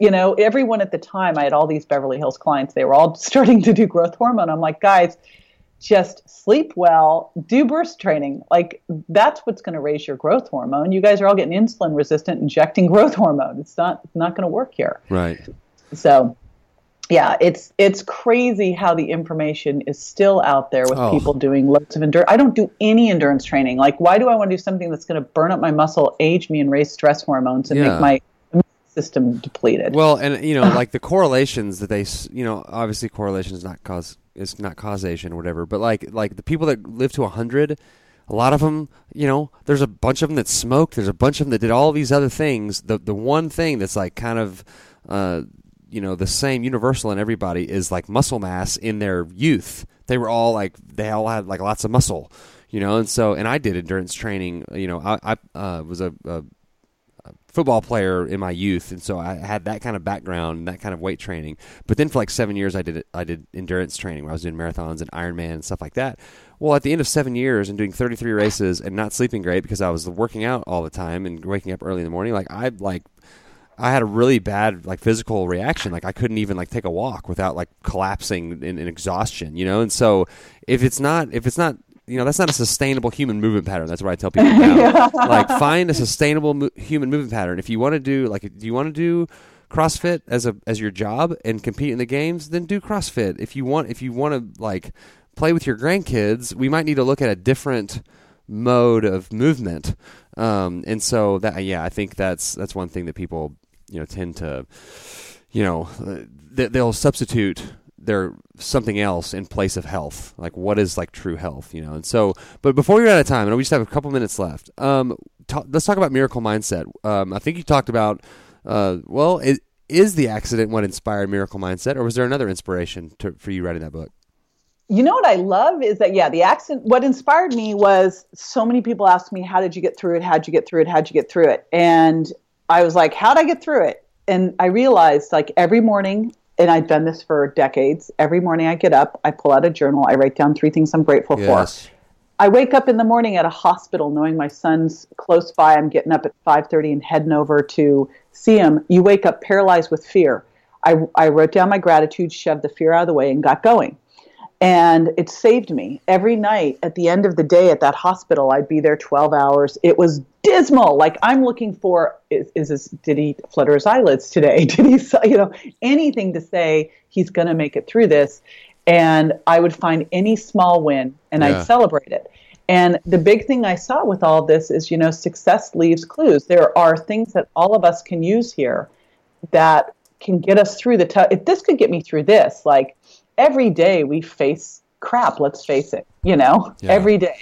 You know, everyone at the time, I had all these Beverly Hills clients, they were all starting to do growth hormone. I'm like, guys, just sleep well, do burst training. Like, that's what's going to raise your growth hormone. You guys are all getting insulin resistant, injecting growth hormone. It's not, it's not going to work here. Right. So, yeah, it's it's crazy how the information is still out there with Oh. people doing loads of endurance. I don't do any endurance training. Like, why do I want to do something that's going to burn up my muscle, age me, and raise stress hormones and Yeah. make my system depleted. Well, and you know, like the correlations that they, you know, obviously correlation is not cause is not causation or whatever, but like like the people that live to hundred, a lot of them, you know, there's a bunch of them that smoked. There's a bunch of them that did all these other things. The the one thing that's like kind of, uh, you know, the same universal in everybody is like muscle mass in their youth. They were all like they all had like lots of muscle, you know, and so and I did endurance training. You know, I, I uh, was a, a football player in my youth, and so I had that kind of background and that kind of weight training. But then for like seven years, I did I did endurance training where I was doing marathons and Ironman and stuff like that. Well, at the end of seven years and doing 33 races and not sleeping great because I was working out all the time and waking up early in the morning, like I like I had a really bad like physical reaction. Like I couldn't even like take a walk without like collapsing in, in exhaustion, you know. And so if it's not if it's not you know that's not a sustainable human movement pattern. That's what I tell people now. like find a sustainable mo- human movement pattern. If you want to do like do you want to do CrossFit as a as your job and compete in the games, then do CrossFit. If you want if you want to like play with your grandkids, we might need to look at a different mode of movement. Um, and so that yeah, I think that's that's one thing that people you know tend to you know uh, they'll substitute their something else in place of health. Like what is like true health, you know? And so, but before we run out of time, and we just have a couple minutes left. Um, ta- let's talk about miracle mindset. Um, I think you talked about uh, well, it, is the accident what inspired miracle mindset, or was there another inspiration to, for you writing that book? You know what I love is that yeah, the accident. What inspired me was so many people asked me, "How did you get through it? How'd you get through it? How'd you get through it?" And I was like, "How'd I get through it?" And I realized like every morning, and I've done this for decades. Every morning I get up, I pull out a journal, I write down three things I'm grateful for. I wake up in the morning at a hospital knowing my son's close by. I'm getting up at 5:30 and heading over to see him. You wake up paralyzed with fear. I, I wrote down my gratitude, shoved the fear out of the way, and got going. And it saved me. Every night at the end of the day at that hospital, I'd be there 12 hours. It was dismal. Like I'm looking for is, is this did he flutter his eyelids today? Did he you know anything to say he's going to make it through this? And I would find any small win and Yeah. I'd celebrate it. And the big thing I saw with all this is, you know, success leaves clues. There are things that all of us can use here that can get us through the tough. If this could get me through this, like every day we face crap, let's face it, you know, Yeah. every day,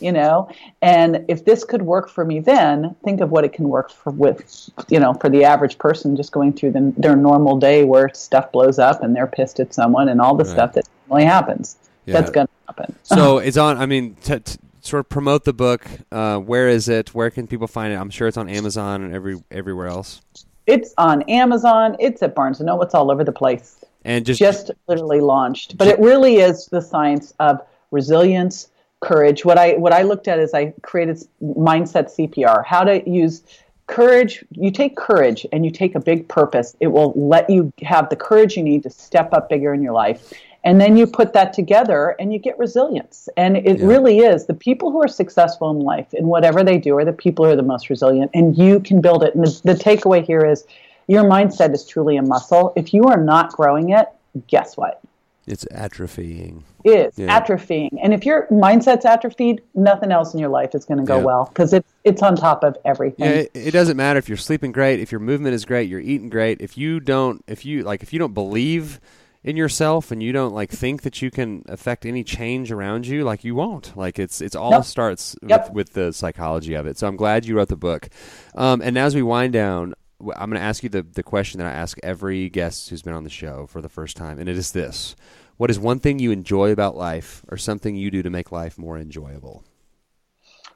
you know. And if this could work for me then, think of what it can work for with, you know, for the average person just going through the, their normal day where stuff blows up and they're pissed at someone and all the stuff that normally happens. Yeah. That's going to happen. So it's on. I mean, t- t- sort of promote the book. Uh, where is it? Where can people find it? I'm sure it's on Amazon and every everywhere else. It's on Amazon. It's at Barnes and Noble. It's all over the place. And just just literally launched. But it really is the science of resilience, courage. What I what I looked at is I created mindset CPR. How to use courage. You take courage and you take a big purpose. It will let you have the courage you need to step up bigger in your life. And then you put that together and you get resilience. And it Yeah. really is the people who are successful in life in whatever they do are the people who are the most resilient. And you can build it. And the, the takeaway here is your mindset is truly a muscle. If you are not growing it, guess what? it's atrophying. It is Yeah. atrophying. And if your mindset's atrophied, nothing else in your life is going to go Yeah. well because it's it's on top of everything. Yeah, it, it doesn't matter if you're sleeping great, if your movement is great, you're eating great. If you don't, if you like, if you don't believe in yourself and you don't like think that you can affect any change around you, like you won't. Like it's it's all Nope. starts Yep. with, with the psychology of it. So I'm glad you wrote the book. Um, and as we wind down, I'm going to ask you the the question that I ask every guest who's been on the show for the first time, and it is this: What is one thing you enjoy about life, or something you do to make life more enjoyable?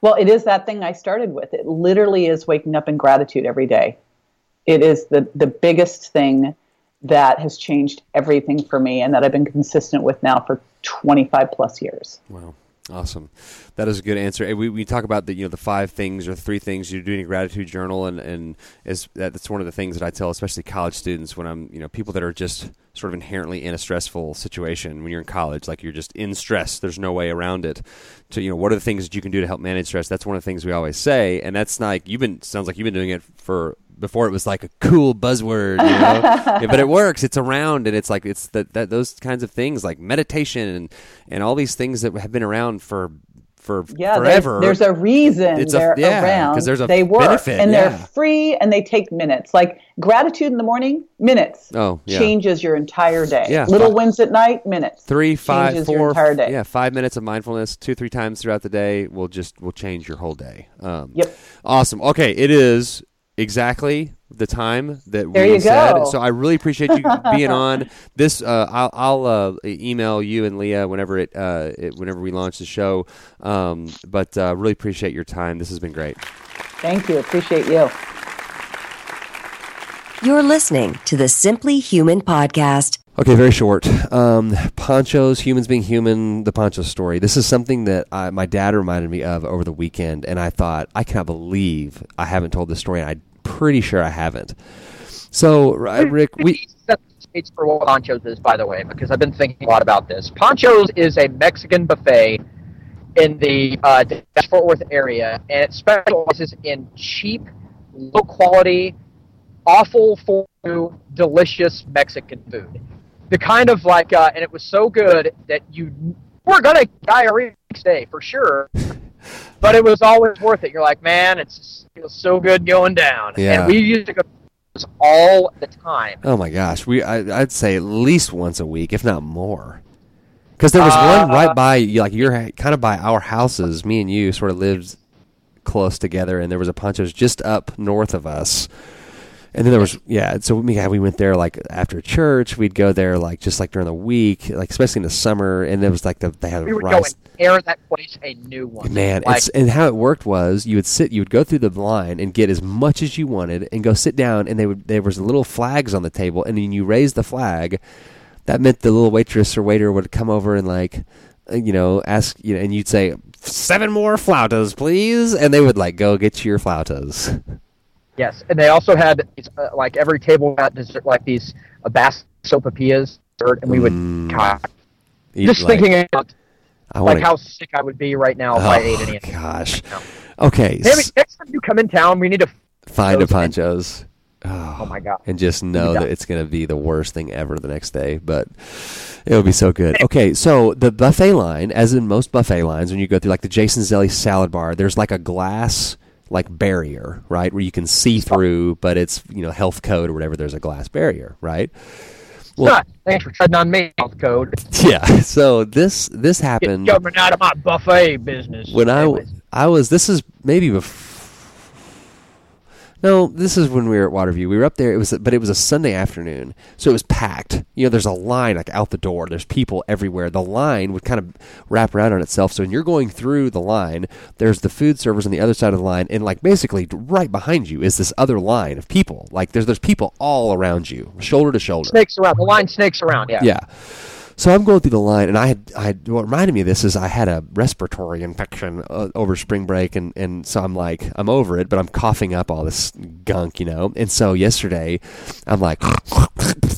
Well, it is that thing I started with. It literally is waking up in gratitude every day. It is the, the biggest thing that has changed everything for me and that I've been consistent with now for 25 plus years. Wow. Awesome. That is a good answer. We, we talk about the you know the five things or three things you're doing a gratitude journal and and is that's one of the things that I tell especially college students when I'm you know people that are just sort of inherently in a stressful situation. When you're in college like you're just in stress. There's no way around it. To you know what are the things that you can do to help manage stress? That's one of the things we always say. And that's like you've been sounds like you've been doing it for before it was like a cool buzzword, you know. Yeah, but it works. It's around, and it's like it's that those kinds of things like meditation and and all these things that have been around for for Yeah, forever. there's, there's a reason It's they're yeah, 'cause around. Because there's a they work benefit, and yeah. they're free and they take minutes. Like gratitude in the morning, minutes. Oh, yeah. changes your entire day. Yeah. Little Fi- wins at night, minutes. three, five, changes your four, entire day. yeah, five minutes of mindfulness, two, three times throughout the day will just will change your whole day. Um, Yep. Awesome. Okay, it is exactly the time that There we you said. go. So I really appreciate you being on. This uh, I'll, I'll uh, email you and Leah whenever it, uh, it whenever we launch the show. Um, but uh, really appreciate your time. This has been great. Thank you. Appreciate you. You're listening to the Simply Human podcast. Okay, very short. Um, Panchos, humans being human, the Pancho story. This is something that I, my dad reminded me of over the weekend, and I thought, I cannot believe I haven't told this story, and I'm pretty sure I haven't. So, uh, Rick, we. set the stage for what Panchos is, by the way, because I've been thinking a lot about this. Panchos is a Mexican buffet in the uh, Fort Worth area, and it specializes in cheap, low quality, awful for delicious Mexican food. The kind of like, uh, and it was so good that you were gonna diarrhea next day for sure. But it was always worth it. You're like, man, it's it feels so good going down. Yeah. And we used to go all the time. Oh my gosh, we I, I'd say at least once a week, if not more. Because there was one right by, like you're kind of by our houses. Me and you sort of lived close together, and there was a Panchos just up north of us. And then there was yeah, so we yeah, we went there like after church. We'd go there like just like during the week, like especially in the summer. And there was like the they had We would go rice. and tear that place a new one. Man, like, it's and how it worked was you would sit, you would go through the line and get as much as you wanted, and go sit down, and they would there was little flags on the table, and then you raise the flag. That meant the little waitress or waiter would come over and like, uh, you know, ask you know, and you'd say seven more flautas, please, and they would like go get your flautas. Yes, and they also had uh, like every table had dessert, like these uh, basket sopapillas, dessert, and we would God, Eat, just Mm. like, thinking about I like wanna- how sick I would be right now if I ate any. Oh gosh. Okay, Maybe next time you come in town, we need to. find a Panchos. Oh my god! and just know that it's going to be the worst thing ever the next day. But it'll be so good. Okay, so the buffet line, as in most buffet lines, when you go through like the Jason's Deli salad bar, there's like a glass like barrier, right, where you can see through, but it's you know health code or whatever. There's a glass barrier, right? Well, Ah, thanks for treading on me, health code. yeah. So this this Get happened government out of my buffet business. when I Anyways. I was this is maybe before. No, this is when we were at Waterview. We were up there. It was, but it was a Sunday afternoon, so it was packed. You know, there's a line like out the door. There's people everywhere. The line would kind of wrap around on itself. So when you're going through the line, there's the food servers on the other side of the line, and like basically right behind you is this other line of people. Like there's there's people all around you, shoulder to shoulder. snakes around. The line snakes around. Yeah. Yeah. So I'm going through the line, and I had, I had, what reminded me of this is I had a respiratory infection uh, over spring break, and, and so I'm like, I'm over it, but I'm coughing up all this gunk, you know? And so yesterday, I'm like,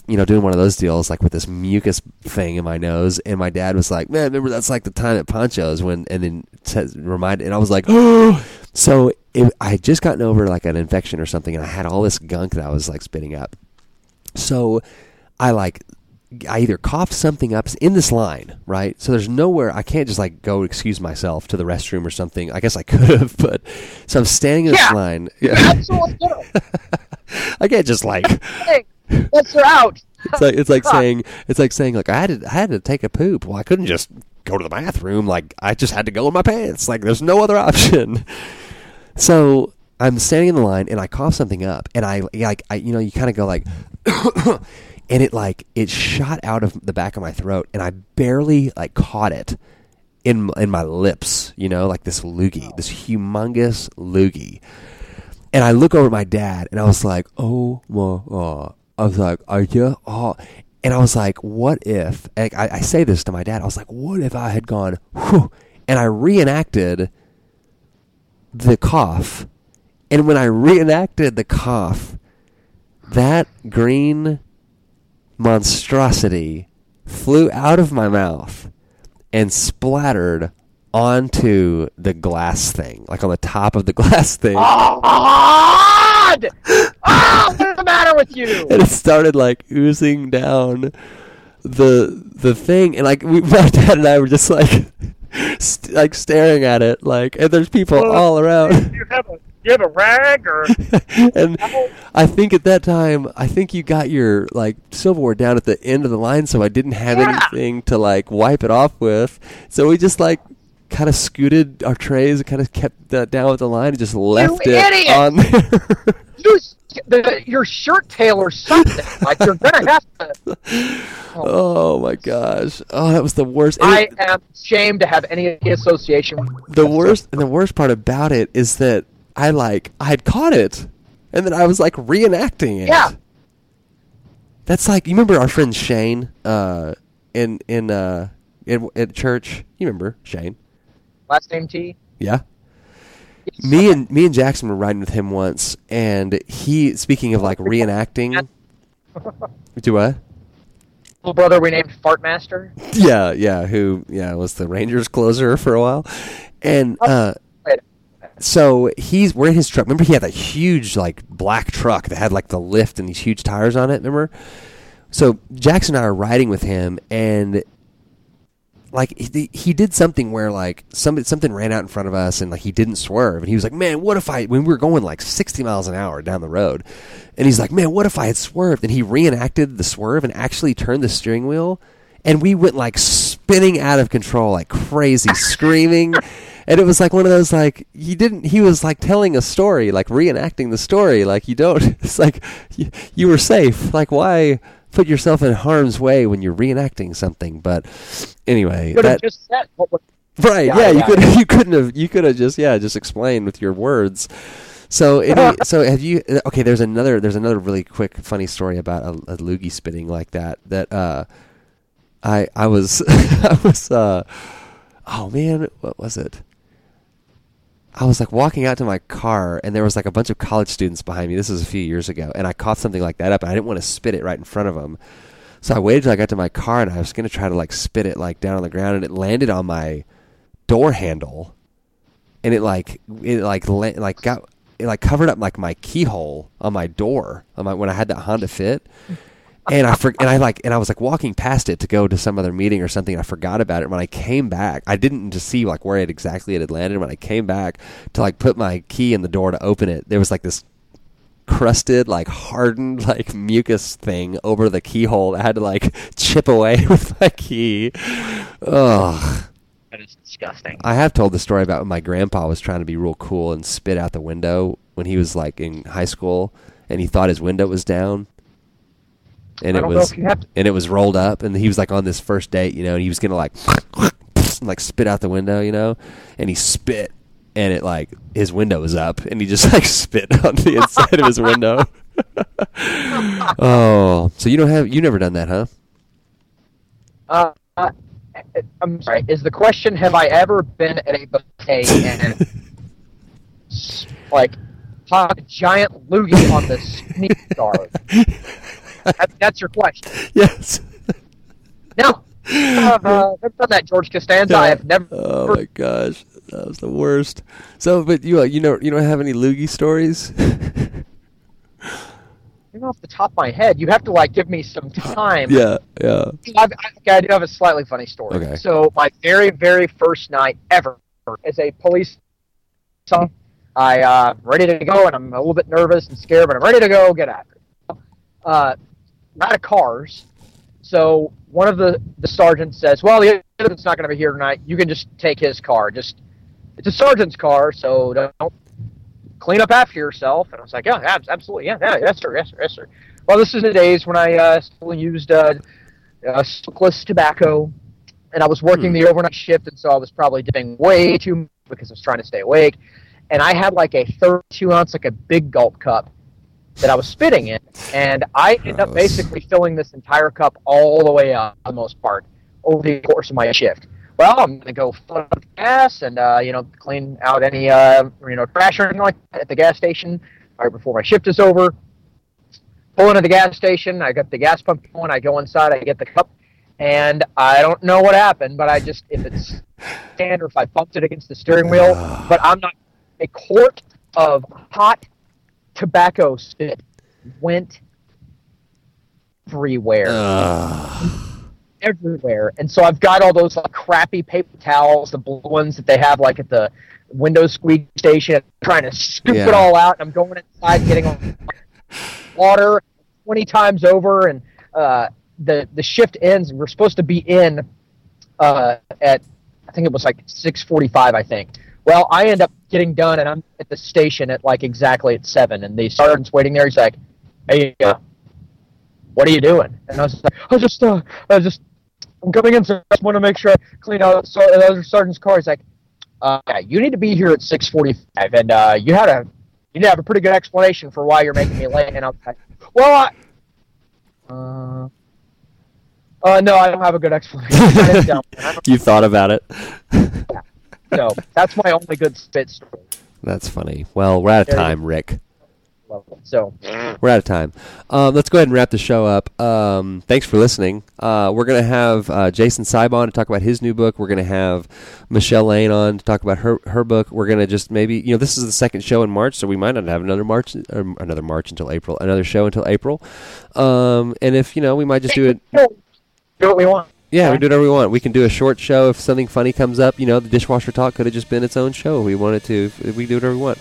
you know, doing one of those deals, like with this mucus thing in my nose, and my dad was like, man, remember that's like the time at Pancho's when, and then says, reminded, and I was like, oh! So it, I had just gotten over like an infection or something, and I had all this gunk that I was like spitting up. So I like I either coughed something up in this line, right? So there's nowhere I can't just like go excuse myself to the restroom or something. I guess I could have, but so I'm standing in this line. Yeah. Absolutely. I can't just like let's her out. it's like it's like saying it's like saying like I had to I had to take a poop. Well, I couldn't just go to the bathroom. Like I just had to go in my pants. Like there's no other option. So I'm standing in the line and I cough something up and I like I you know you kind of go like and it like it shot out of the back of my throat and I barely like caught it in in my lips. You know like this loogie, oh. this humongous loogie. And I look over at my dad, and I was like, "Oh my!" God. I was like, "Are you?" Oh, and I was like, "What if?" I, I say this to my dad. I was like, "What if I had gone?" Whew, and I reenacted the cough, and when I reenacted the cough, that green monstrosity flew out of my mouth and splattered onto the glass thing, like on the top of the glass thing. Oh, God! Oh, what's the matter with you? and it started like oozing down the the thing and like we, my dad and I were just like st- like staring at it, like, and there's people all around. You have a you have a rag or and I think at that time, I think you got your like silverware down at the end of the line, so I didn't have Yeah. anything to like wipe it off with. So we just like kind of scooted our trays, and kind of kept that down with the line, and just left it idiot! on there. use the, your shirt tail or something. like you're gonna have to. oh my gosh! Oh, that was the worst. I it- am ashamed to have any association. with the worst and the worst part about it is that I like I had caught it, and then I was like reenacting it. Yeah. That's like you remember our friend Shane uh, in in uh, in at church. You remember Shane? Last name T. Yeah. Me and me and Jackson were riding with him once, and he speaking of like reenacting. Do what? Little brother we named Fartmaster. Yeah, yeah. Who? Yeah, was the Rangers closer for a while, and uh, Wait, so he's we're in his truck. Remember, he had that huge like black truck that had like the lift and these huge tires on it. Remember? So Jackson and I are riding with him, and like he, he did something where like somebody something ran out in front of us, and like he didn't swerve, and he was like, "Man, what if I?" When we were going like sixty miles an hour down the road, and he's like, "Man, what if I had swerved?" And he reenacted the swerve and actually turned the steering wheel, and we went like spinning out of control, like crazy, screaming. And it was like one of those like he didn't he was like telling a story like reenacting the story like you don't it's like you, you were safe. Like why put yourself in harm's way when you're reenacting something? But anyway could have that just said what was right Yeah, yeah, you could you couldn't have you could have just yeah just explained with your words. So any, so have you okay there's another there's another really quick funny story about a, a loogie spitting like that that uh I I was I was uh oh man what was it I was like walking out to my car, and there was like a bunch of college students behind me. This was a few years ago, and I caught something like that up, and I didn't want to spit it right in front of them. So I waited till I got to my car, and I was going to try to like spit it like down on the ground, and it landed on my door handle, and it like it like like got it like covered up like my keyhole on my door on my when I had that Honda Fit. And I for, and I like and I was like walking past it to go to some other meeting or something. I forgot about it. When I came back, I didn't just see like where it exactly it had landed. When I came back to like put my key in the door to open it, there was like this crusted, like hardened, like mucus thing over the keyhole. I had to like chip away with my key. Ugh. that is disgusting. I have told the story about when my grandpa was trying to be real cool and spit out the window when he was like in high school and he thought his window was down. And it was have and it was rolled up and he was like on this first date, you know, and he was gonna like like spit out the window, you know, and he spit and it like his window was up and he just like spit on the inside of his window. oh, so you don't have you never done that, huh? Uh, uh, I'm sorry. Is the question have I ever been at a buffet and like caught a giant loogie on the sneak guard? That, that's your question. Yes. No. Uh, uh, I've done that, George Costanza. I have never. Oh my gosh, that was the worst. So, but you uh, you know you don't have any loogie stories? Off the top of my head, you have to like give me some time. yeah, yeah. I've, I, I do have a slightly funny story. Okay. So my very, very first night ever as a police son, I uh, ready to go, and I'm a little bit nervous and scared, but I'm ready to go. Get after it. Uh, out of cars. So one of the the sergeants says, "Well, the other's not going to be here tonight. You can just take his car. Just it's a sergeant's car, so don't clean up after yourself." And I was like, "Yeah, ab- absolutely, yeah, yeah, yes, sir, yes, sir, yes, sir." Well, this is the days when I uh, still used uh, uh, smokeless tobacco, and I was working the overnight shift, and so I was probably doing way too much because I was trying to stay awake. And I had like a 32 ounce, like a big gulp cup that I was spitting in, and I ended up basically filling this entire cup all the way up, for the most part, over the course of my shift. Well, I'm gonna go fill up the gas and uh, you know clean out any uh, you know trash or anything like that at the gas station right before my shift is over. Pull into the gas station. I got the gas pump going. I go inside. I get the cup, and I don't know what happened, but I just if it's stand or if I bumped it against the steering wheel, but I'm not. A quart of hot tobacco spit went everywhere. Ugh. everywhere. And so I've got all those like crappy paper towels, the blue ones that they have like at the window squeak station, I'm trying to scoop Yeah. it all out. And I'm going inside, getting on water twenty times over, and uh, the the shift ends. and We're supposed to be in uh, at I think it was like six forty five. I think. Well, I end up getting done, and I'm at the station at like exactly at seven, and the sergeant's waiting there. He's like, "Hey, uh, what are you doing?" And I was like, "I just, uh, I just, I'm coming in, so I just want to make sure I clean out so, the other sergeant's car." He's like, uh, yeah, "You need to be here at six forty-five, and uh, you had a, you need to have a pretty good explanation for why you're making me late." And I was like, "Well, I, uh, uh, no, I don't have a good explanation." I didn't know. I don't- You thought about it. So that's my only good spit story. That's funny. Well, we're out of time, Rick. So We're out of time. Um, let's go ahead and wrap the show up. Um, thanks for listening. Uh, we're going to have uh, Jason Seib to talk about his new book. We're going to have Michelle Lane on to talk about her her book. We're going to just maybe you know this is the second show in March, so we might not have another March or another March until April, another show until April. Um, and if you know, we might just do it. do what we want. Yeah, we do whatever we want. We can do a short show if something funny comes up. You know, the dishwasher talk could have just been its own show. We wanted to. We do whatever we want.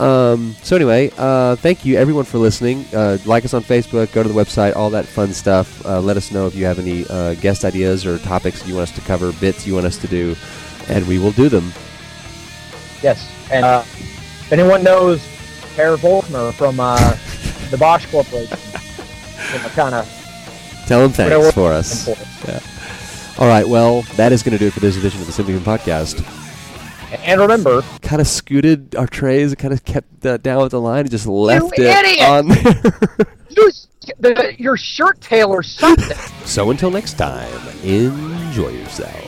Um, so anyway, uh, thank you everyone for listening. Uh, like us on Facebook, go to the website, all that fun stuff. Uh, let us know if you have any uh, guest ideas or topics you want us to cover, bits you want us to do, and we will do them. Yes, and uh, if anyone knows Per Volkmar from uh, the Bosch Corporation, you know, kind of Tell them thanks Whatever- for us. All right, well, that is going to do it for this edition of the Simply Human Podcast. And remember, Kind of scooted our trays, kind of kept that down with the line, and just left it idiot! on there. you, the, your shirt tailor something. So until next time, enjoy yourself.